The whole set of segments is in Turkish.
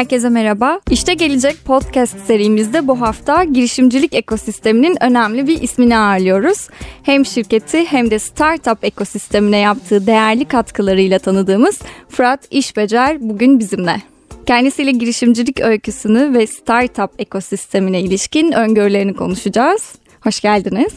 Herkese merhaba. İşte Gelecek podcast serimizde bu hafta girişimcilik ekosisteminin önemli bir ismini ağırlıyoruz. Hem şirketi hem de startup ekosistemine yaptığı değerli katkılarıyla tanıdığımız Fırat İşbecer bugün bizimle. Kendisiyle girişimcilik öyküsünü ve startup ekosistemine ilişkin öngörülerini konuşacağız. Hoş geldiniz.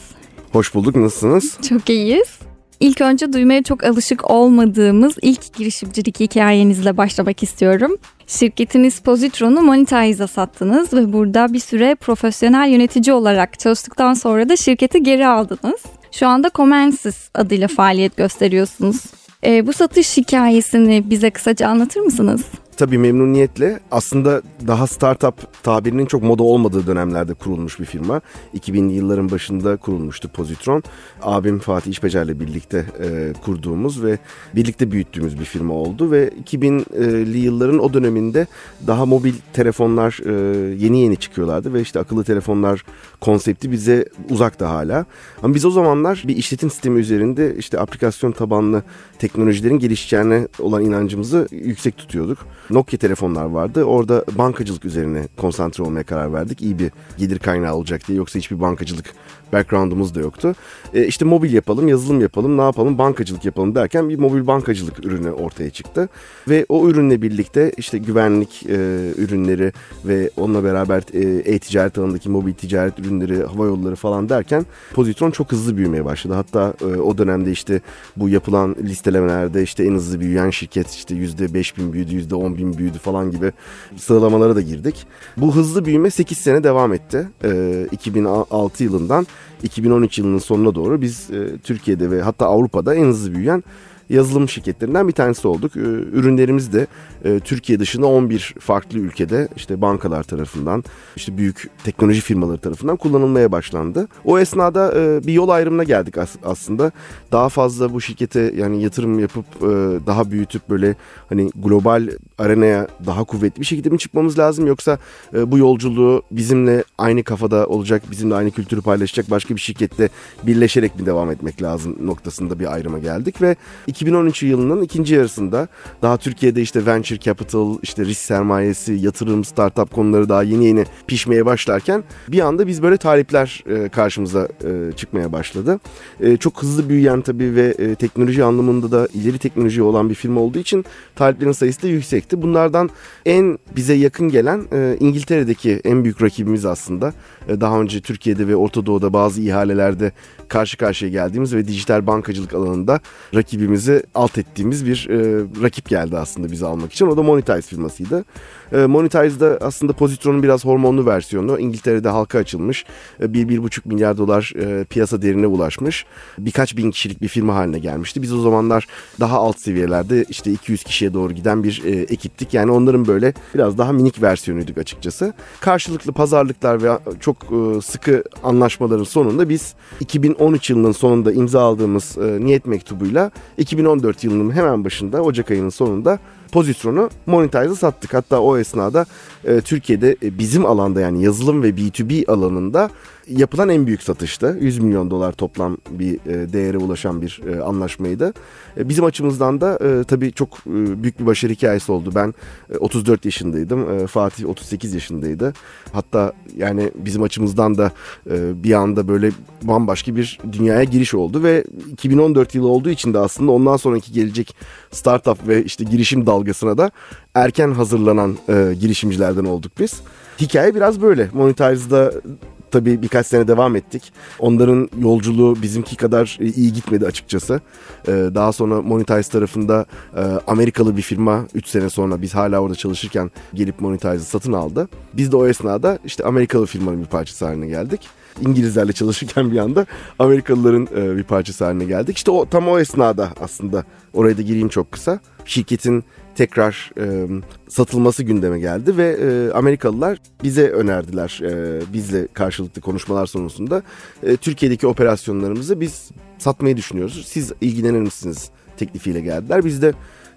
Hoş bulduk. Nasılsınız? Çok iyiyiz. İlk önce duymaya çok alışık olmadığımız ilk girişimcilik hikayenizle başlamak istiyorum. Şirketiniz Positron'u Monetize'a sattınız ve burada bir süre profesyonel yönetici olarak çalıştıktan sonra da şirketi geri aldınız. Şu anda Comensis adıyla faaliyet gösteriyorsunuz. E, bu satış hikayesini bize kısaca anlatır mısınız? Tabii memnuniyetle. Aslında daha startup tabirinin çok moda olmadığı dönemlerde kurulmuş bir firma. 2000'li yılların başında kurulmuştu Positron. Abim Fatih İşbecer'le birlikte e, kurduğumuz ve birlikte büyüttüğümüz bir firma oldu ve 2000'li yılların o döneminde daha mobil telefonlar e, yeni yeni çıkıyorlardı ve işte akıllı telefonlar konsepti bize uzakta hala. Ama biz o zamanlar bir işletim sistemi üzerinde işte aplikasyon tabanlı teknolojilerin gelişeceğine olan inancımızı yüksek tutuyorduk. Nokia telefonlar vardı. Orada bankacılık üzerine konsantre olmaya karar verdik. İyi bir gelir kaynağı olacak diye. Yoksa hiçbir bankacılık background'umuz da yoktu. E, işte mobil yapalım, yazılım yapalım, ne yapalım, bankacılık yapalım derken bir mobil bankacılık ürünü ortaya çıktı. Ve o ürünle birlikte işte güvenlik e, ürünleri ve onunla beraber e, e-ticaret alanındaki mobil ticaret ürünleri, hava yolları falan derken Positron çok hızlı büyümeye başladı. Hatta e, o dönemde işte bu yapılan listelemelerde işte en hızlı büyüyen şirket işte %5 bin büyüdü, %10 bin büyüdü falan gibi sıralamalara da girdik. Bu hızlı büyüme 8 sene devam etti. E, 2006 yılından 2013 yılının sonuna doğru biz e, Türkiye'de ve hatta Avrupa'da en hızlı büyüyen yazılım şirketlerinden bir tanesi olduk. Ee, ürünlerimiz de e, Türkiye dışında 11 farklı ülkede işte bankalar tarafından, işte büyük teknoloji firmaları tarafından kullanılmaya başlandı. O esnada e, bir yol ayrımına geldik aslında. Daha fazla bu şirkete yani yatırım yapıp e, daha büyütüp böyle hani global arenaya daha kuvvetli bir şekilde mi çıkmamız lazım yoksa bu yolculuğu bizimle aynı kafada olacak, bizimle aynı kültürü paylaşacak başka bir şirkette birleşerek mi devam etmek lazım noktasında bir ayrıma geldik ve 2013 yılının ikinci yarısında daha Türkiye'de işte venture capital, işte risk sermayesi, yatırım, startup konuları daha yeni yeni pişmeye başlarken bir anda biz böyle talipler e, karşımıza e, çıkmaya başladı. E, çok hızlı büyüyen tabii ve teknoloji anlamında da ileri teknoloji olan bir firma olduğu için taliplerin sayısı da yüksekti. Bunlardan en bize yakın gelen İngiltere'deki en büyük rakibimiz aslında. Daha önce Türkiye'de ve Orta Doğu'da bazı ihalelerde karşı karşıya geldiğimiz ve dijital bankacılık alanında rakibimizi alt ettiğimiz bir e, rakip geldi aslında bizi almak için. O da Monetize firmasıydı. E, Monetize'da aslında Positron'un biraz hormonlu versiyonu. İngiltere'de halka açılmış. E, 1-1,5 milyar dolar e, piyasa derine ulaşmış. Birkaç bin kişilik bir firma haline gelmişti. Biz o zamanlar daha alt seviyelerde işte 200 kişiye doğru giden bir e, ekiptik. Yani onların böyle biraz daha minik versiyonuyduk açıkçası. Karşılıklı pazarlıklar ve çok e, sıkı anlaşmaların sonunda biz 2013 yılının sonunda imza aldığımız e, niyet mektubuyla 2014 yılının hemen başında Ocak ayının sonunda pozisyonu Monetize'a sattık. Hatta o esnada e, Türkiye'de e, bizim alanda yani yazılım ve B2B alanında yapılan en büyük satıştı. 100 milyon dolar toplam bir e, değere ulaşan bir e, anlaşmaydı. E, bizim açımızdan da e, tabii çok e, büyük bir başarı hikayesi oldu. Ben e, 34 yaşındaydım. E, Fatih 38 yaşındaydı. Hatta yani bizim açımızdan da e, bir anda böyle bambaşka bir dünyaya giriş oldu ve 2014 yılı olduğu için de aslında ondan sonraki gelecek startup ve işte girişim dalgasına da erken hazırlanan e, girişimcilerden olduk biz. Hikaye biraz böyle. Monetize'da tabii birkaç sene devam ettik. Onların yolculuğu bizimki kadar iyi gitmedi açıkçası. Ee, daha sonra Monetize tarafında e, Amerikalı bir firma 3 sene sonra biz hala orada çalışırken gelip Monetize'ı satın aldı. Biz de o esnada işte Amerikalı firmanın bir parçası haline geldik. İngilizlerle çalışırken bir anda Amerikalıların e, bir parçası haline geldik. İşte o tam o esnada aslında oraya da gireyim çok kısa. Şirketin tekrar e, satılması gündeme geldi ve e, Amerikalılar bize önerdiler. E, bizle karşılıklı konuşmalar sonrasında e, Türkiye'deki operasyonlarımızı biz satmayı düşünüyoruz. Siz ilgilenir misiniz teklifiyle geldiler. Biz de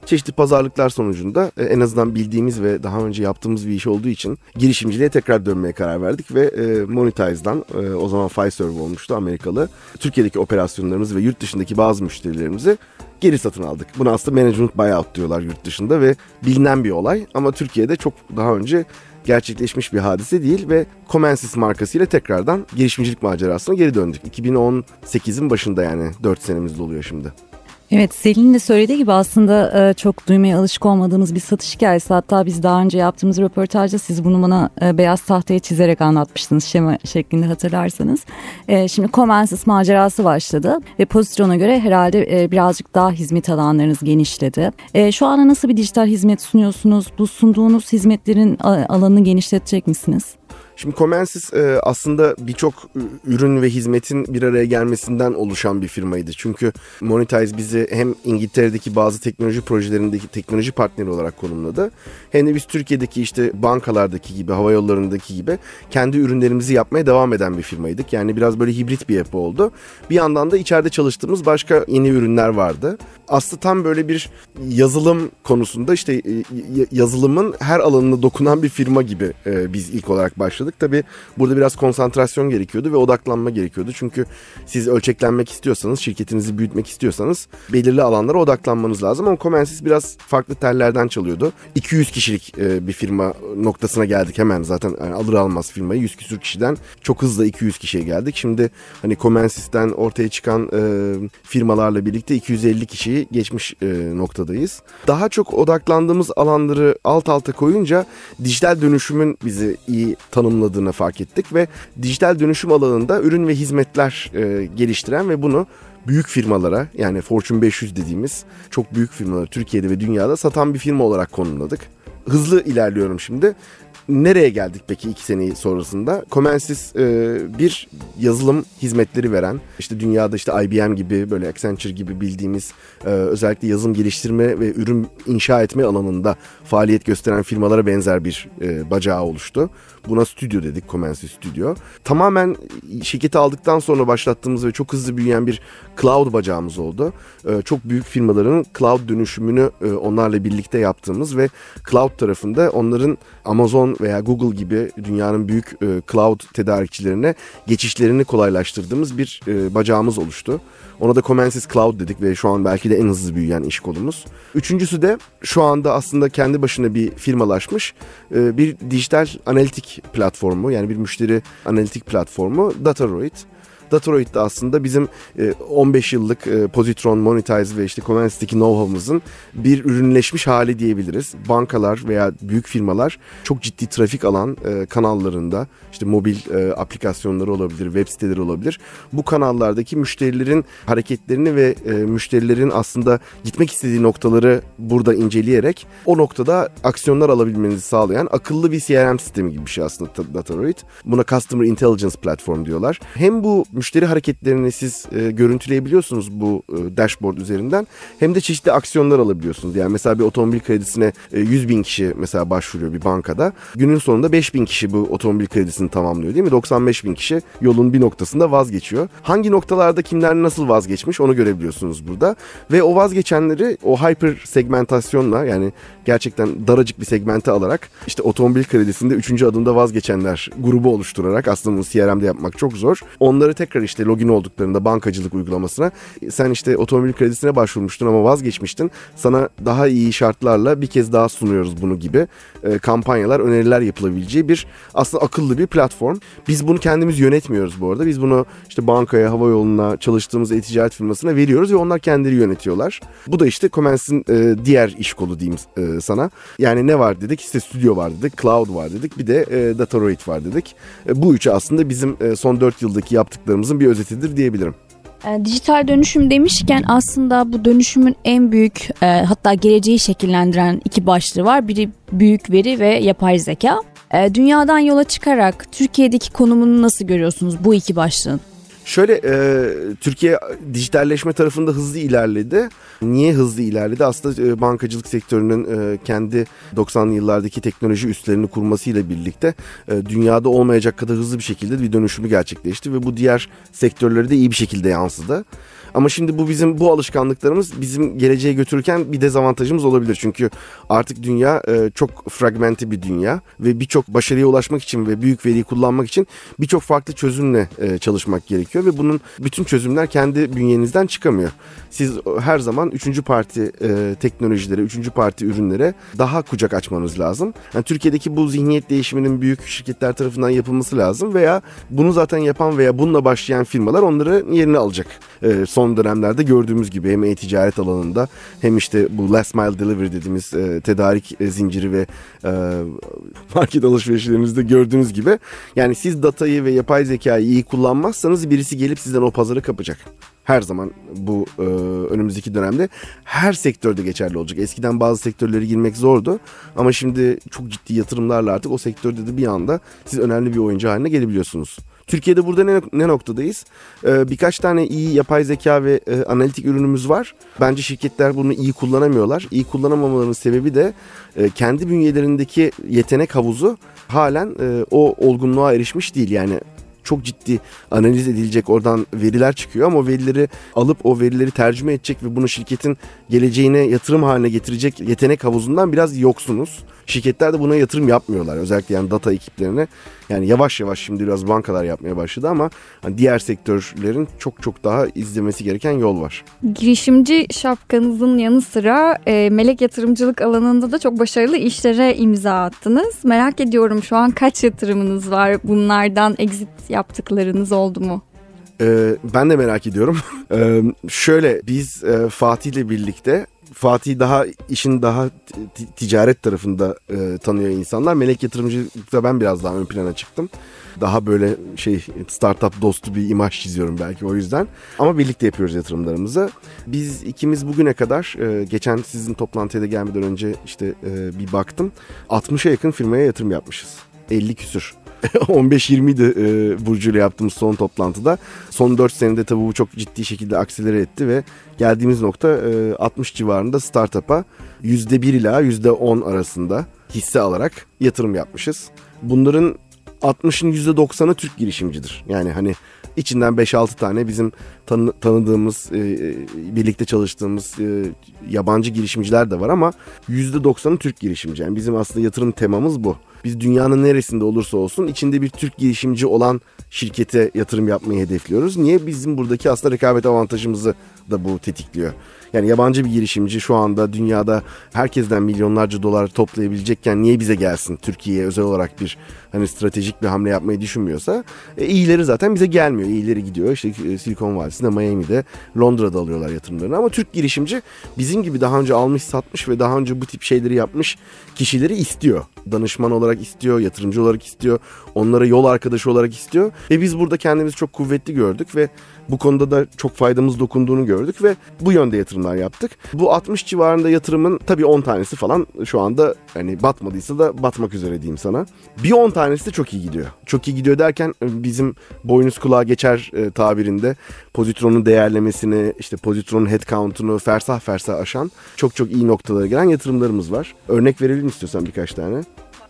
çeşitli pazarlıklar sonucunda e, en azından bildiğimiz ve daha önce yaptığımız bir iş olduğu için girişimciliğe tekrar dönmeye karar verdik ve e, Monetize'dan e, o zaman Fiserv olmuştu Amerikalı. Türkiye'deki operasyonlarımız ve yurt dışındaki bazı müşterilerimizi geri satın aldık. Buna aslında management buyout diyorlar yurt dışında ve bilinen bir olay ama Türkiye'de çok daha önce gerçekleşmiş bir hadise değil ve Comensis markasıyla tekrardan girişimcilik macerasına geri döndük. 2018'in başında yani 4 senemiz doluyor şimdi. Evet Selin'in de söylediği gibi aslında e, çok duymaya alışık olmadığımız bir satış hikayesi. Hatta biz daha önce yaptığımız röportajda siz bunu bana e, beyaz tahtaya çizerek anlatmıştınız şema şeklinde hatırlarsanız. E, şimdi Comensis macerası başladı ve pozisyona göre herhalde birazcık daha hizmet alanlarınız genişledi. Şu anda nasıl bir dijital hizmet sunuyorsunuz? Bu sunduğunuz hizmetlerin alanını genişletecek misiniz? Şimdi Comensis e, aslında birçok ürün ve hizmetin bir araya gelmesinden oluşan bir firmaydı. Çünkü Monetize bizi hem İngiltere'deki bazı teknoloji projelerindeki teknoloji partneri olarak konumladı. Hem de biz Türkiye'deki işte bankalardaki gibi, hava yollarındaki gibi kendi ürünlerimizi yapmaya devam eden bir firmaydık. Yani biraz böyle hibrit bir yapı oldu. Bir yandan da içeride çalıştığımız başka yeni ürünler vardı. Aslında tam böyle bir yazılım konusunda işte e, yazılımın her alanına dokunan bir firma gibi e, biz ilk olarak başladık başladık. Tabi burada biraz konsantrasyon gerekiyordu ve odaklanma gerekiyordu. Çünkü siz ölçeklenmek istiyorsanız, şirketinizi büyütmek istiyorsanız belirli alanlara odaklanmanız lazım. Ama Comensis biraz farklı tellerden çalıyordu. 200 kişilik e, bir firma noktasına geldik hemen zaten alır almaz firmayı 100 küsür kişiden çok hızlı 200 kişiye geldik. Şimdi hani Comensis'ten ortaya çıkan firmalarla birlikte 250 kişiyi geçmiş e, noktadayız. Daha çok odaklandığımız alanları alt alta koyunca dijital dönüşümün bizi iyi tanımladığını fark ettik ve dijital dönüşüm alanında ürün ve hizmetler e, geliştiren ve bunu büyük firmalara yani Fortune 500 dediğimiz çok büyük firmalara Türkiye'de ve dünyada satan bir firma olarak konumladık. Hızlı ilerliyorum şimdi. Nereye geldik peki iki seneyi sonrasında? Comensis e, bir yazılım hizmetleri veren, işte dünyada işte IBM gibi böyle Accenture gibi bildiğimiz e, özellikle yazılım geliştirme ve ürün inşa etme alanında faaliyet gösteren firmalara benzer bir e, bacağı oluştu. Buna stüdyo dedik, Comensis Stüdyo. Tamamen şirketi aldıktan sonra başlattığımız ve çok hızlı büyüyen bir cloud bacağımız oldu. E, çok büyük firmaların cloud dönüşümünü e, onlarla birlikte yaptığımız ve cloud tarafında onların Amazon veya Google gibi dünyanın büyük e, cloud tedarikçilerine geçişlerini kolaylaştırdığımız bir e, bacağımız oluştu. Ona da Comensis Cloud dedik ve şu an belki de en hızlı büyüyen iş kolumuz. Üçüncüsü de şu anda aslında kendi başına bir firmalaşmış e, bir dijital analitik platformu yani bir müşteri analitik platformu Dataroid. Datoroid de aslında bizim 15 e, yıllık e, Positron, Monetize ve işte Comensis'teki know-how'ımızın bir ürünleşmiş hali diyebiliriz. Bankalar veya büyük firmalar çok ciddi trafik alan e, kanallarında işte mobil aplikasyonları olabilir, web siteleri olabilir. Bu kanallardaki müşterilerin hareketlerini ve müşterilerin aslında gitmek istediği noktaları burada inceleyerek o noktada aksiyonlar alabilmenizi sağlayan akıllı bir CRM sistemi gibi bir şey aslında Datoroid. Buna Customer Intelligence Platform diyorlar. Hem bu müşteri hareketlerini siz e, görüntüleyebiliyorsunuz bu e, dashboard üzerinden. Hem de çeşitli aksiyonlar alabiliyorsunuz. Yani mesela bir otomobil kredisine e, 100 bin kişi mesela başvuruyor bir bankada. Günün sonunda 5 bin kişi bu otomobil kredisini tamamlıyor değil mi? 95 bin kişi yolun bir noktasında vazgeçiyor. Hangi noktalarda kimler nasıl vazgeçmiş onu görebiliyorsunuz burada. Ve o vazgeçenleri o hyper segmentasyonla yani gerçekten daracık bir segmente alarak işte otomobil kredisinde 3. adımda vazgeçenler grubu oluşturarak aslında bunu CRM'de yapmak çok zor. Onları tek tekrar işte login olduklarında bankacılık uygulamasına sen işte otomobil kredisine başvurmuştun ama vazgeçmiştin. Sana daha iyi şartlarla bir kez daha sunuyoruz bunu gibi e, kampanyalar, öneriler yapılabileceği bir aslında akıllı bir platform. Biz bunu kendimiz yönetmiyoruz bu arada. Biz bunu işte bankaya, hava yoluna, çalıştığımız e-ticaret firmasına veriyoruz ve onlar kendileri yönetiyorlar. Bu da işte Comens'in e, diğer iş kolu diyeyim e, sana. Yani ne var dedik? İşte stüdyo var dedik, cloud var dedik, bir de e, Dataroid var dedik. E, bu üçü aslında bizim e, son 4 yıldaki yaptıklarımız yaptıklarımızın bir özetidir diyebilirim. E, dijital dönüşüm demişken aslında bu dönüşümün en büyük e, hatta geleceği şekillendiren iki başlığı var. Biri büyük veri ve yapay zeka. E, dünyadan yola çıkarak Türkiye'deki konumunu nasıl görüyorsunuz bu iki başlığın? Şöyle e, Türkiye dijitalleşme tarafında hızlı ilerledi. Niye hızlı ilerledi? Aslında e, bankacılık sektörünün e, kendi 90'lı yıllardaki teknoloji üslerini kurmasıyla birlikte e, dünyada olmayacak kadar hızlı bir şekilde bir dönüşümü gerçekleşti ve bu diğer sektörlere de iyi bir şekilde yansıdı. Ama şimdi bu bizim bu alışkanlıklarımız bizim geleceğe götürürken bir dezavantajımız olabilir. Çünkü artık dünya e, çok fragmenti bir dünya ve birçok başarıya ulaşmak için ve büyük veriyi kullanmak için birçok farklı çözümle e, çalışmak gerekiyor ve bunun bütün çözümler kendi bünyenizden çıkamıyor. Siz her zaman üçüncü parti e, teknolojilere, üçüncü parti ürünlere daha kucak açmanız lazım. Yani Türkiye'deki bu zihniyet değişiminin büyük şirketler tarafından yapılması lazım veya bunu zaten yapan veya bununla başlayan firmalar onları yerine alacak. E, son dönemlerde gördüğümüz gibi hem e-ticaret alanında hem işte bu last mile delivery dediğimiz e, tedarik e, zinciri ve e, market alışverişlerinizde gördüğünüz gibi yani siz datayı ve yapay zekayı iyi kullanmazsanız birisi gelip sizden o pazarı kapacak her zaman bu e, önümüzdeki dönemde her sektörde geçerli olacak. Eskiden bazı sektörlere girmek zordu ama şimdi çok ciddi yatırımlarla artık o sektörde de bir anda siz önemli bir oyuncu haline gelebiliyorsunuz. Türkiye'de burada ne, ne noktadayız? Ee, birkaç tane iyi yapay zeka ve e, analitik ürünümüz var. Bence şirketler bunu iyi kullanamıyorlar. İyi kullanamamalarının sebebi de e, kendi bünyelerindeki yetenek havuzu halen e, o olgunluğa erişmiş değil. Yani çok ciddi analiz edilecek oradan veriler çıkıyor ama o verileri alıp o verileri tercüme edecek ve bunu şirketin geleceğine yatırım haline getirecek yetenek havuzundan biraz yoksunuz. Şirketler de buna yatırım yapmıyorlar. Özellikle yani data ekiplerine. Yani yavaş yavaş şimdi biraz bankalar yapmaya başladı ama hani diğer sektörlerin çok çok daha izlemesi gereken yol var. Girişimci şapkanızın yanı sıra e, melek yatırımcılık alanında da çok başarılı işlere imza attınız. Merak ediyorum şu an kaç yatırımınız var? Bunlardan exit yaptıklarınız oldu mu? Ee, ben de merak ediyorum. ee, şöyle biz e, Fatih ile birlikte Fatih daha işin daha ticaret tarafında e, tanıyor insanlar. Melek yatırımcılıkta ben biraz daha ön plana çıktım. Daha böyle şey startup dostu bir imaj çiziyorum belki o yüzden. Ama birlikte yapıyoruz yatırımlarımızı. Biz ikimiz bugüne kadar e, geçen sizin toplantıya da gelmeden önce işte e, bir baktım. 60'a yakın firmaya yatırım yapmışız. 50 küsür. 15-20'ydi e, Burcu ile yaptığımız son toplantıda. Son 4 senede tabii bu çok ciddi şekilde akselere etti ve geldiğimiz nokta e, 60 civarında startup'a %1 ila %10 arasında hisse alarak yatırım yapmışız. Bunların 60'ın %90'ı Türk girişimcidir. Yani hani içinden 5-6 tane bizim tanı, tanıdığımız, e, e, birlikte çalıştığımız e, yabancı girişimciler de var ama %90'ı Türk girişimci. Yani bizim aslında yatırım temamız bu. Biz dünyanın neresinde olursa olsun içinde bir Türk girişimci olan şirkete yatırım yapmayı hedefliyoruz. Niye? Bizim buradaki aslında rekabet avantajımızı da bu tetikliyor. Yani yabancı bir girişimci şu anda dünyada herkesten milyonlarca dolar toplayabilecekken niye bize gelsin Türkiye'ye özel olarak bir hani stratejik bir hamle yapmayı düşünmüyorsa e, iyileri zaten bize gelmiyor. İyileri gidiyor. İşte e, Silikon Vadisi'nde, Miami'de, Londra'da alıyorlar yatırımlarını. Ama Türk girişimci bizim gibi daha önce almış, satmış ve daha önce bu tip şeyleri yapmış kişileri istiyor. Danışman olarak istiyor, yatırımcı olarak istiyor, onlara yol arkadaşı olarak istiyor. Ve biz burada kendimizi çok kuvvetli gördük ve bu konuda da çok faydamız dokunduğunu gördük ve bu yönde yatırımlar yaptık. Bu 60 civarında yatırımın tabii 10 tanesi falan şu anda hani batmadıysa da batmak üzere diyeyim sana. Bir 10 tanesi de çok iyi gidiyor. Çok iyi gidiyor derken e, bizim boynuz kulağa geçer e, tabirinde pozitronun değerlemesini, işte pozitronun headcount'unu fersah fersah aşan çok çok iyi noktalara gelen yatırımlarımız var. Örnek verelim istiyorsan birkaç tane.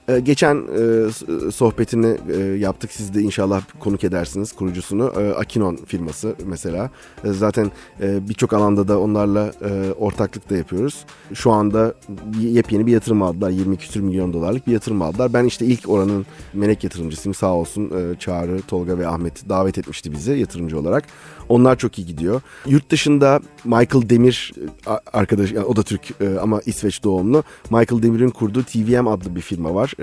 Ee, geçen e, sohbetini e, yaptık. Siz de inşallah konuk edersiniz kurucusunu. E, Akinon firması mesela. E, zaten e, birçok alanda da onlarla e, ortaklık da yapıyoruz. Şu anda yepyeni bir yatırım aldılar. 20 küsür milyon dolarlık bir yatırım aldılar. Ben işte ilk oranın melek yatırımcısıyım. Sağ olsun e, Çağrı, Tolga ve Ahmet davet etmişti bizi yatırımcı olarak. Onlar çok iyi gidiyor. Yurt dışında Michael Demir arkadaş, yani o da Türk e, ama İsveç doğumlu. Michael Demir'in kurduğu TVM adlı bir firma var.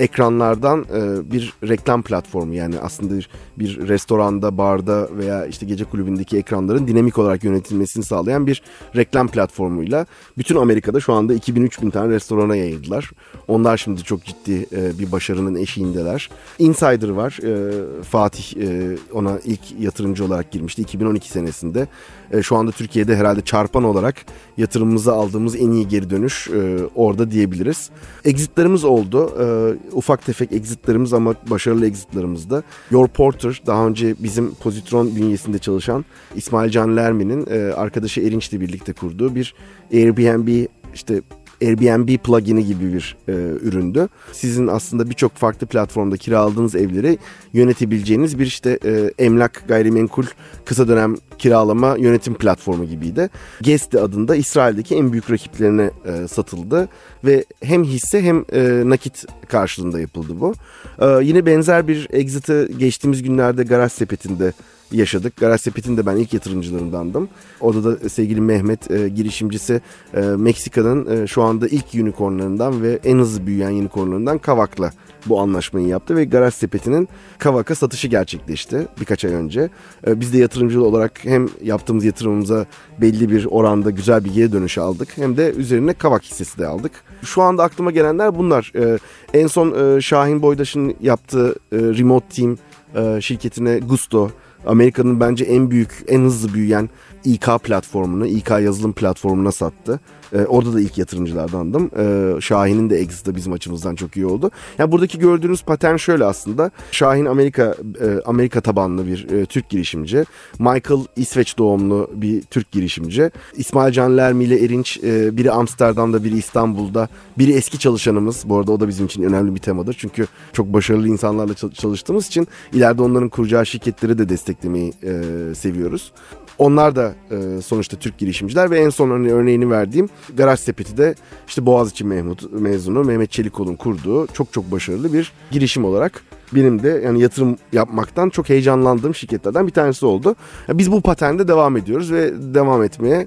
Ekranlardan e, bir reklam platformu yani aslında bir, bir restoranda, barda veya işte gece kulübündeki ekranların dinamik olarak yönetilmesini sağlayan bir reklam platformuyla bütün Amerika'da şu anda 2000-3000 tane restorana yayıldılar. Onlar şimdi çok ciddi e, bir başarının eşiğindeler. Insider var. E, Fatih e, ona ilk yatırımcı olarak girmişti 2012 senesinde. E, şu anda Türkiye'de herhalde çarpan olarak yatırımımıza aldığımız en iyi geri dönüş e, orada diyebiliriz. Exitlerimiz oldu. E, ufak tefek exitlerimiz ama başarılı exitlerimiz de. Your Porter daha önce bizim Positron bünyesinde çalışan İsmail Can Lermi'nin e, arkadaşı Erinç'le birlikte kurduğu bir Airbnb işte Airbnb plugin'i gibi bir e, üründü. Sizin aslında birçok farklı platformda kiraladığınız evleri yönetebileceğiniz bir işte e, emlak gayrimenkul kısa dönem kiralama yönetim platformu gibiydi. Gesti adında İsrail'deki en büyük rakiplerine e, satıldı ve hem hisse hem e, nakit karşılığında yapıldı bu. E, yine benzer bir exit'i geçtiğimiz günlerde Garaj Sepeti'nde yaşadık. Garaj Sepet'in de ben ilk yatırımcılarındandım. Orada da sevgili Mehmet e, girişimcisi e, Meksika'nın e, şu anda ilk unicornlarından ve en hızlı büyüyen unicornlarından Kavak'la bu anlaşmayı yaptı ve Garaj Sepeti'nin Kavak'a satışı gerçekleşti birkaç ay önce. E, biz de yatırımcı olarak hem yaptığımız yatırımımıza belli bir oranda güzel bir geri dönüş aldık hem de üzerine Kavak hissesi de aldık. Şu anda aklıma gelenler bunlar. E, en son e, Şahin Boydaş'ın yaptığı e, Remote Team e, şirketine Gusto Amerika'nın bence en büyük, en hızlı büyüyen İK platformunu, İK yazılım platformuna sattı. Ee, orada da ilk yatırımcılardandım. Ee, Şahin'in de exit'i bizim açımızdan çok iyi oldu. Yani buradaki gördüğünüz patern şöyle aslında. Şahin Amerika e, Amerika tabanlı bir e, Türk girişimci. Michael İsveç doğumlu bir Türk girişimci. İsmail Can Lermi ile Erinç e, biri Amsterdam'da biri İstanbul'da. Biri eski çalışanımız. Bu arada o da bizim için önemli bir temadır. Çünkü çok başarılı insanlarla çalıştığımız için ileride onların kuracağı şirketleri de desteklemeyi e, seviyoruz. Onlar da e, sonuçta Türk girişimciler ve en son örneğini verdiğim Garaj Sepeti de işte Boğaziçi Mehmut mezunu Mehmet Çelikol'un kurduğu çok çok başarılı bir girişim olarak benim de yani yatırım yapmaktan çok heyecanlandığım şirketlerden bir tanesi oldu. Biz bu paternde devam ediyoruz ve devam etmeye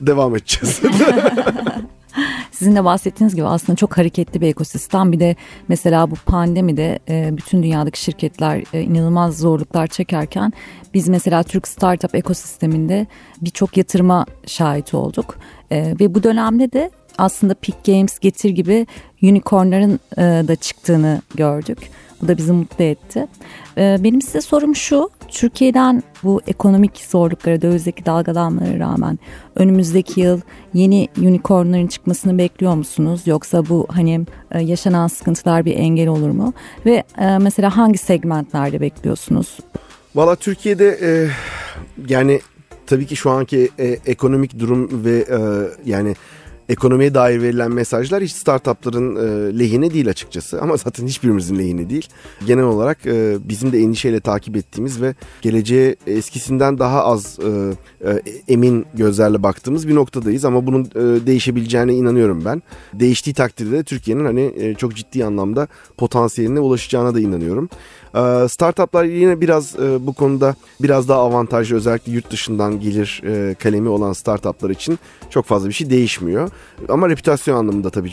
devam edeceğiz. Sizin de bahsettiğiniz gibi aslında çok hareketli bir ekosistem. Bir de mesela bu pandemide e, bütün dünyadaki şirketler e, inanılmaz zorluklar çekerken biz mesela Türk startup ekosisteminde birçok yatırıma şahit olduk. E, ve bu dönemde de aslında Peak Games, Getir gibi unicornların da çıktığını gördük. Bu da bizi mutlu etti. Benim size sorum şu. Türkiye'den bu ekonomik zorluklara, dövizdeki dalgalanmalara rağmen önümüzdeki yıl yeni unicornların çıkmasını bekliyor musunuz? Yoksa bu hani e, yaşanan sıkıntılar bir engel olur mu? Ve e, mesela hangi segmentlerde bekliyorsunuz? Valla Türkiye'de e, yani tabii ki şu anki e, ekonomik durum ve e, yani ekonomiye dair verilen mesajlar hiç startupların e, lehine değil açıkçası. Ama zaten hiçbirimizin lehine değil. Genel olarak e, bizim de endişeyle takip ettiğimiz ve geleceğe eskisinden daha az e, e, emin gözlerle baktığımız bir noktadayız. Ama bunun e, değişebileceğine inanıyorum ben. Değiştiği takdirde Türkiye'nin hani e, çok ciddi anlamda potansiyeline ulaşacağına da inanıyorum. Ee, startuplar yine biraz e, bu konuda biraz daha avantajlı özellikle yurt dışından gelir e, kalemi olan startuplar için çok fazla bir şey değişmiyor. Ama reputasyon anlamında tabii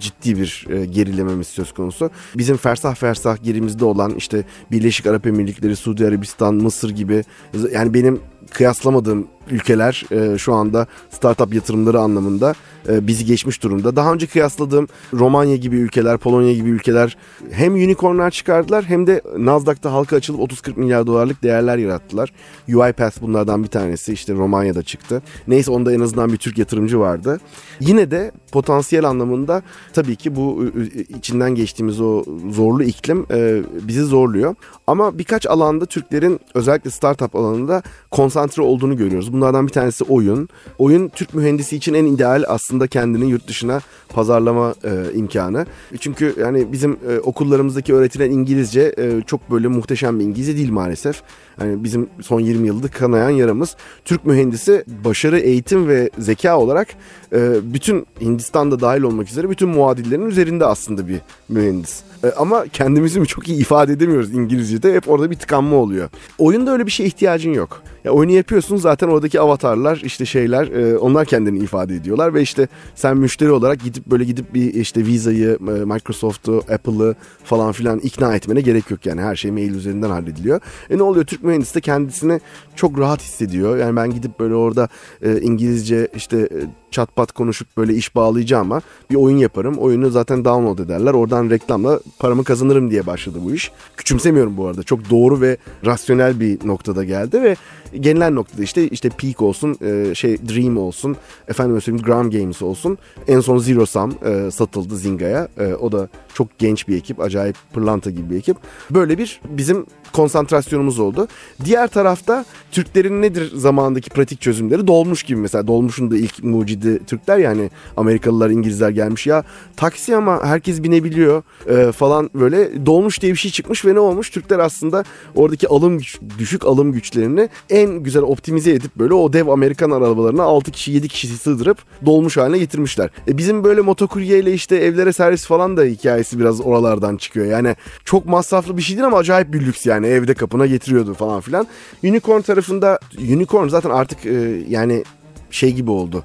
ciddi bir e, gerilememiz söz konusu. Bizim fersah fersah gerimizde olan işte Birleşik Arap Emirlikleri, Suudi Arabistan, Mısır gibi yani benim kıyaslamadığım ülkeler e, şu anda startup yatırımları anlamında e, bizi geçmiş durumda. Daha önce kıyasladığım Romanya gibi ülkeler, Polonya gibi ülkeler hem unicornlar çıkardılar hem de Nasdaq'ta halka açılıp 30-40 milyar dolarlık değerler yarattılar. UiPath bunlardan bir tanesi işte Romanya'da çıktı. Neyse onda en azından bir Türk yatırımcı vardı. Yine de potansiyel anlamında tabii ki bu içinden geçtiğimiz o zorlu iklim e, bizi zorluyor. Ama birkaç alanda Türklerin özellikle startup alanında konsantre olduğunu görüyoruz. Bunlardan bir tanesi oyun. Oyun Türk mühendisi için en ideal aslında kendini yurt dışına pazarlama e, imkanı. Çünkü yani bizim e, okullarımızdaki öğretilen İngilizce e, çok böyle muhteşem bir İngilizce değil maalesef. Yani bizim son 20 yıldır kanayan yaramız. Türk mühendisi başarı, eğitim ve zeka olarak e, bütün Hindistan'da dahil olmak üzere bütün muadillerin üzerinde aslında bir mühendis. E, ama kendimizi mi çok iyi ifade edemiyoruz İngilizce'de. Hep orada bir tıkanma oluyor. Oyunda öyle bir şeye ihtiyacın yok. Ya oyunu yapıyorsun zaten oradaki avatarlar işte şeyler e, onlar kendini ifade ediyorlar ve işte sen müşteri olarak gidip böyle gidip bir işte Visa'yı, e, Microsoft'u, Apple'ı falan filan ikna etmene gerek yok yani her şey mail üzerinden hallediliyor. E ne oluyor Türk mühendisi de kendisini çok rahat hissediyor. Yani ben gidip böyle orada e, İngilizce işte e, çat pat konuşup böyle iş bağlayacağım ama bir oyun yaparım. Oyunu zaten download ederler. Oradan reklamla paramı kazanırım diye başladı bu iş. Küçümsemiyorum bu arada. Çok doğru ve rasyonel bir noktada geldi ve gelinen noktada işte işte Peak olsun, e, şey Dream olsun, efendim söyleyeyim Gram Games olsun. En son Zero Sum e, satıldı Zinga'ya. E, o da çok genç bir ekip, acayip pırlanta gibi bir ekip. Böyle bir bizim konsantrasyonumuz oldu. Diğer tarafta Türklerin nedir zamandaki pratik çözümleri? Dolmuş gibi mesela. Dolmuş'un da ilk mucidi Türkler yani Amerikalılar, İngilizler gelmiş ya taksi ama herkes binebiliyor e, falan böyle. Dolmuş diye bir şey çıkmış ve ne olmuş? Türkler aslında oradaki alım güç, düşük alım güçlerini en güzel optimize edip böyle o dev Amerikan arabalarına 6 kişi 7 kişi sığdırıp dolmuş haline getirmişler. E, bizim böyle motokuryeyle işte evlere servis falan da hikayesi biraz oralardan çıkıyor. Yani çok masraflı bir şey ama acayip bir lüks yani evde kapına getiriyordu falan filan. Unicorn tarafında Unicorn zaten artık e, yani şey gibi oldu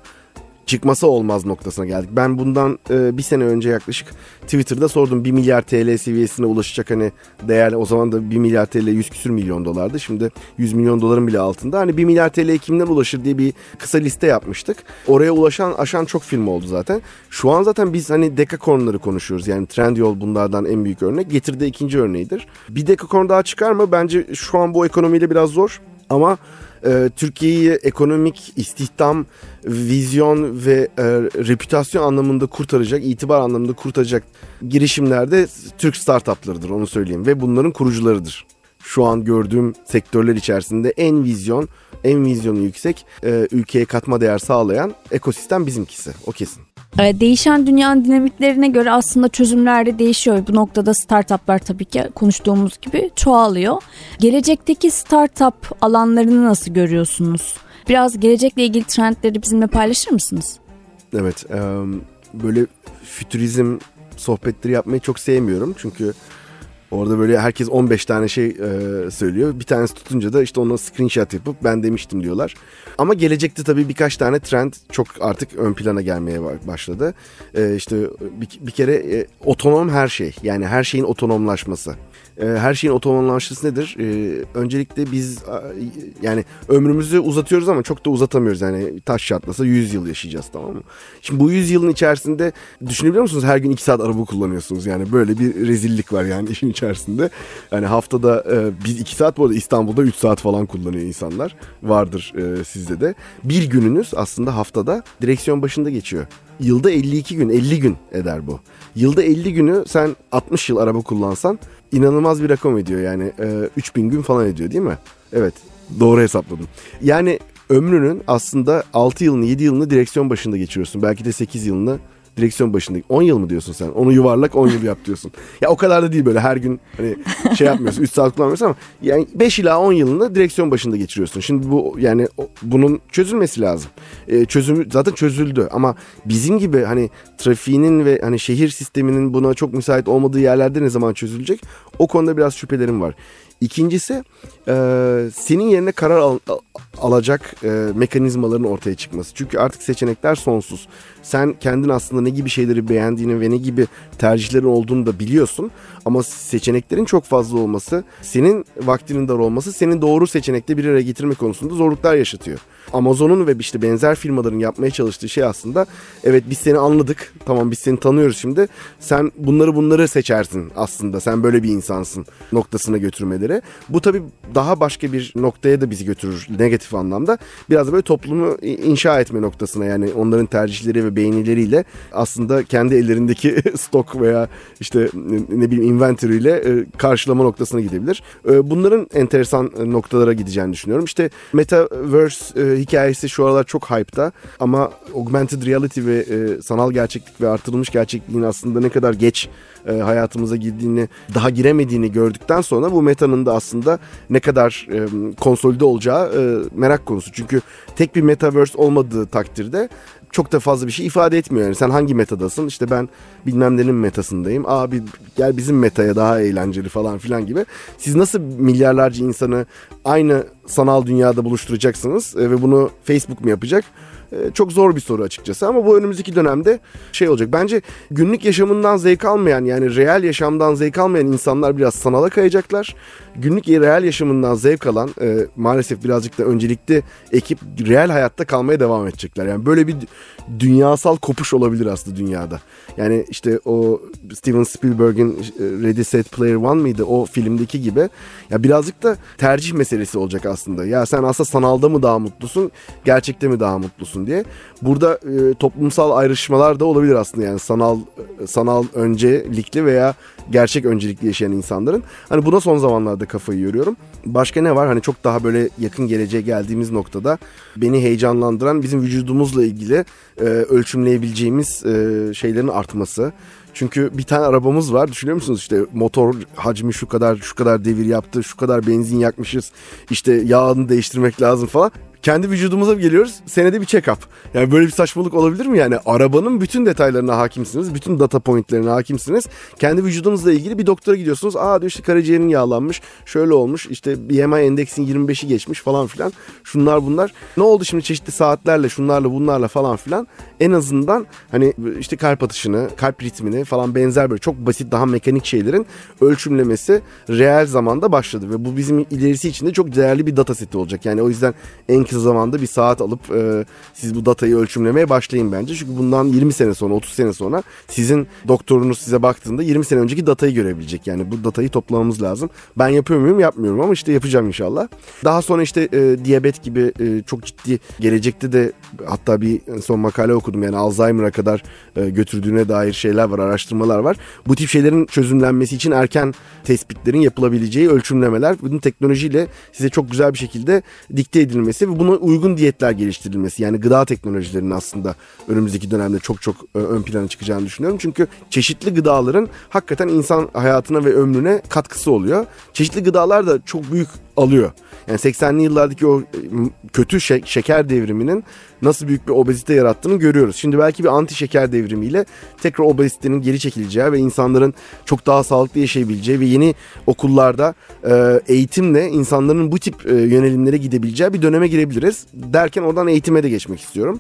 çıkması olmaz noktasına geldik. Ben bundan e, bir sene önce yaklaşık Twitter'da sordum 1 milyar TL seviyesine ulaşacak hani değerli o zaman da 1 milyar TL 100 küsür milyon dolardı. Şimdi 100 milyon doların bile altında. Hani 1 milyar TL kimden ulaşır diye bir kısa liste yapmıştık. Oraya ulaşan aşan çok film oldu zaten. Şu an zaten biz hani dekakornları konuşuyoruz. Yani Trendyol bunlardan en büyük örnek. Getirdiği ikinci örneğidir. Bir dekakorn daha çıkar mı? Bence şu an bu ekonomiyle biraz zor. Ama e, Türkiye'yi ekonomik istihdam, vizyon ve e, reputasyon anlamında kurtaracak, itibar anlamında kurtaracak girişimlerde Türk startuplarıdır onu söyleyeyim ve bunların kurucularıdır. Şu an gördüğüm sektörler içerisinde en vizyon, en vizyonu yüksek, e, ülkeye katma değer sağlayan ekosistem bizimkisi. O kesin. Ee, değişen dünyanın dinamiklerine göre aslında çözümler de değişiyor. Bu noktada startuplar tabii ki konuştuğumuz gibi çoğalıyor. Gelecekteki startup alanlarını nasıl görüyorsunuz? Biraz gelecekle ilgili trendleri bizimle paylaşır mısınız? Evet, böyle fütürizm sohbetleri yapmayı çok sevmiyorum. Çünkü Orada böyle herkes 15 tane şey e, söylüyor. Bir tanesi tutunca da işte ona screenshot yapıp ben demiştim diyorlar. Ama gelecekte tabii birkaç tane trend çok artık ön plana gelmeye başladı. E, işte bir, bir kere e, otonom her şey. Yani her şeyin otonomlaşması e, her şeyin otonomlaşması nedir? E, öncelikle biz yani ömrümüzü uzatıyoruz ama çok da uzatamıyoruz. Yani taş çatlasa 100 yıl yaşayacağız tamam mı? Şimdi bu 100 yılın içerisinde düşünebiliyor musunuz? Her gün 2 saat araba kullanıyorsunuz. Yani böyle bir rezillik var yani işin içerisinde. Yani haftada e, biz 2 saat bu arada İstanbul'da 3 saat falan kullanıyor insanlar. Vardır e, sizde de. Bir gününüz aslında haftada direksiyon başında geçiyor. Yılda 52 gün 50 gün eder bu. Yılda 50 günü sen 60 yıl araba kullansan inanılmaz bir rakam ediyor yani. E, 3000 gün falan ediyor değil mi? Evet doğru hesapladım. Yani ömrünün aslında 6 yılını 7 yılını direksiyon başında geçiriyorsun. Belki de 8 yılını direksiyon başında 10 yıl mı diyorsun sen? Onu yuvarlak 10 yıl yap diyorsun. Ya o kadar da değil böyle her gün hani şey yapmıyorsun 3 saat kullanmıyorsun ama yani 5 ila 10 yılını direksiyon başında geçiriyorsun. Şimdi bu yani bunun çözülmesi lazım. Ee, çözümü zaten çözüldü ama bizim gibi hani trafiğinin ve hani şehir sisteminin buna çok müsait olmadığı yerlerde ne zaman çözülecek? O konuda biraz şüphelerim var. İkincisi e, senin yerine karar al, alacak e, mekanizmaların ortaya çıkması. Çünkü artık seçenekler sonsuz. Sen kendin aslında ne gibi şeyleri beğendiğini ve ne gibi tercihlerin olduğunu da biliyorsun. Ama seçeneklerin çok fazla olması, senin vaktinin dar olması senin doğru seçenekte bir araya getirme konusunda zorluklar yaşatıyor. Amazon'un ve işte benzer firmaların yapmaya çalıştığı şey aslında evet biz seni anladık. Tamam biz seni tanıyoruz şimdi. Sen bunları bunları seçersin aslında. Sen böyle bir insansın noktasına götürmeleri. Bu tabii daha başka bir noktaya da bizi götürür negatif anlamda. Biraz da böyle toplumu inşa etme noktasına yani onların tercihleri ve beğenileriyle aslında kendi ellerindeki stok veya işte ne bileyim inventory ile e, karşılama noktasına gidebilir. E, bunların enteresan noktalara gideceğini düşünüyorum. İşte Metaverse e, hikayesi şu aralar çok hype'ta ama augmented reality ve sanal gerçeklik ve artırılmış gerçekliğin aslında ne kadar geç e, hayatımıza girdiğini, daha giremediğini gördükten sonra bu metanın da aslında ne kadar e, konsolide olacağı e, merak konusu. Çünkü tek bir metaverse olmadığı takdirde çok da fazla bir şey ifade etmiyor. Yani sen hangi metadasın? İşte ben bilmem nenin metasındayım. Abi gel bizim metaya daha eğlenceli falan filan gibi. Siz nasıl milyarlarca insanı aynı sanal dünyada buluşturacaksınız ve bunu Facebook mu yapacak? E, çok zor bir soru açıkçası ama bu önümüzdeki dönemde şey olacak. Bence günlük yaşamından zevk almayan yani reel yaşamdan zevk almayan insanlar biraz sanala kayacaklar. Günlük reel yaşamından zevk alan e, maalesef birazcık da öncelikli ekip reel hayatta kalmaya devam edecekler. Yani böyle bir dünyasal kopuş olabilir aslında dünyada. Yani işte o Steven Spielberg'in e, Ready Set Player One mıydı o filmdeki gibi. Ya birazcık da tercih meselesi olacak aslında. Ya sen aslında sanalda mı daha mutlusun, gerçekte mi daha mutlusun diye. Burada e, toplumsal ayrışmalar da olabilir aslında yani sanal e, sanal öncelikli veya gerçek öncelikli yaşayan insanların. Hani buna son zamanlarda kafayı yoruyorum. Başka ne var? Hani çok daha böyle yakın geleceğe geldiğimiz noktada beni heyecanlandıran bizim vücudumuzla ilgili e, ölçümleyebileceğimiz e, şeylerin artması. Çünkü bir tane arabamız var düşünüyor musunuz işte motor hacmi şu kadar şu kadar devir yaptı şu kadar benzin yakmışız işte yağını değiştirmek lazım falan kendi vücudumuza geliyoruz. Senede bir check-up. Yani böyle bir saçmalık olabilir mi? Yani arabanın bütün detaylarına hakimsiniz. Bütün data pointlerine hakimsiniz. Kendi vücudunuzla ilgili bir doktora gidiyorsunuz. Aa diyor işte karaciğerin yağlanmış. Şöyle olmuş. İşte BMI endeksin 25'i geçmiş falan filan. Şunlar bunlar. Ne oldu şimdi çeşitli saatlerle şunlarla bunlarla falan filan. En azından hani işte kalp atışını, kalp ritmini falan benzer böyle çok basit daha mekanik şeylerin ölçümlemesi reel zamanda başladı. Ve bu bizim ilerisi için de çok değerli bir data seti olacak. Yani o yüzden en kısa zamanda bir saat alıp e, siz bu datayı ölçümlemeye başlayın bence. Çünkü bundan 20 sene sonra 30 sene sonra sizin doktorunuz size baktığında 20 sene önceki datayı görebilecek. Yani bu datayı toplamamız lazım. Ben yapıyor muyum yapmıyorum ama işte yapacağım inşallah. Daha sonra işte e, diyabet gibi e, çok ciddi gelecekte de hatta bir son makale okudum yani Alzheimer'a kadar e, götürdüğüne dair şeyler var araştırmalar var. Bu tip şeylerin çözümlenmesi için erken tespitlerin yapılabileceği ölçümlemeler bunun teknolojiyle size çok güzel bir şekilde dikte edilmesi ve bunu buna uygun diyetler geliştirilmesi yani gıda teknolojilerinin aslında önümüzdeki dönemde çok çok e, ön plana çıkacağını düşünüyorum. Çünkü çeşitli gıdaların hakikaten insan hayatına ve ömrüne katkısı oluyor. Çeşitli gıdalar da çok büyük alıyor. Yani 80'li yıllardaki o e, kötü şeker devriminin nasıl büyük bir obezite yarattığını görüyoruz. Şimdi belki bir anti şeker devrimiyle tekrar obezitenin geri çekileceği ve insanların çok daha sağlıklı yaşayabileceği ve yeni okullarda e, eğitimle insanların bu tip yönelimlere gidebileceği bir döneme girebiliriz. Derken oradan eğitime de geçmek istiyorum.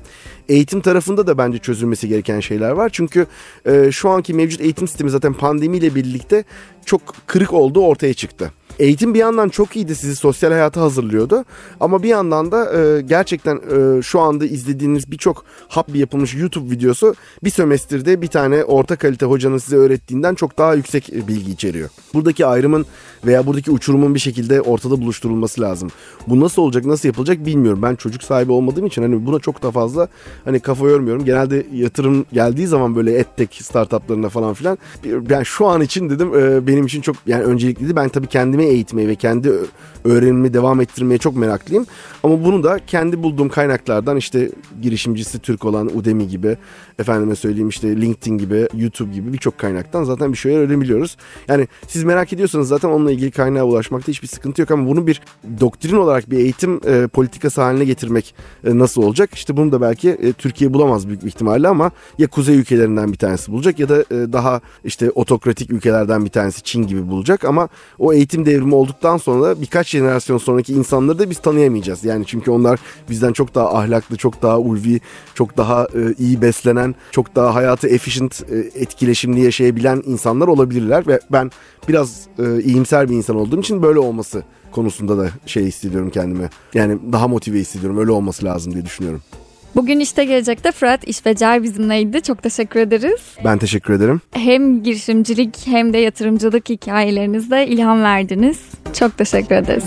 Eğitim tarafında da bence çözülmesi gereken şeyler var. Çünkü şu anki mevcut eğitim sistemi zaten pandemiyle birlikte çok kırık olduğu ortaya çıktı. Eğitim bir yandan çok iyiydi sizi sosyal hayata hazırlıyordu. Ama bir yandan da e, gerçekten e, şu anda izlediğiniz birçok hap yapılmış YouTube videosu bir sömestrde bir tane orta kalite hocanın size öğrettiğinden çok daha yüksek e, bilgi içeriyor. Buradaki ayrımın veya buradaki uçurumun bir şekilde ortada buluşturulması lazım. Bu nasıl olacak, nasıl yapılacak bilmiyorum. Ben çocuk sahibi olmadığım için hani buna çok da fazla hani kafa yormuyorum. Genelde yatırım geldiği zaman böyle edtech startuplarına falan filan ben şu an için dedim e, benim için çok yani öncelikliydi. Ben tabii kendimi eğitmeyi ve kendi öğrenimi devam ettirmeye çok meraklıyım. Ama bunu da kendi bulduğum kaynaklardan işte girişimcisi Türk olan Udemy gibi efendime söyleyeyim işte LinkedIn gibi YouTube gibi birçok kaynaktan zaten bir şeyler öğrenebiliyoruz. Yani siz merak ediyorsanız zaten onunla ilgili kaynağa ulaşmakta hiçbir sıkıntı yok ama bunu bir doktrin olarak bir eğitim e, politikası haline getirmek e, nasıl olacak? İşte bunu da belki e, Türkiye bulamaz büyük bir ihtimalle ama ya kuzey ülkelerinden bir tanesi bulacak ya da e, daha işte otokratik ülkelerden bir tanesi Çin gibi bulacak ama o eğitim devrimi olduktan sonra birkaç jenerasyon sonraki insanları da biz tanıyamayacağız. Yani çünkü onlar bizden çok daha ahlaklı, çok daha ulvi, çok daha e, iyi beslenen, çok daha hayatı efficient, e, etkileşimli yaşayabilen insanlar olabilirler ve ben biraz e, iyimser bir insan olduğum için böyle olması konusunda da şey hissediyorum kendime. Yani daha motive hissediyorum. Öyle olması lazım diye düşünüyorum. Bugün işte gelecekte Fırat İşbecer bizimleydi. Çok teşekkür ederiz. Ben teşekkür ederim. Hem girişimcilik hem de yatırımcılık hikayelerinizde ilham verdiniz. Çok teşekkür ederiz.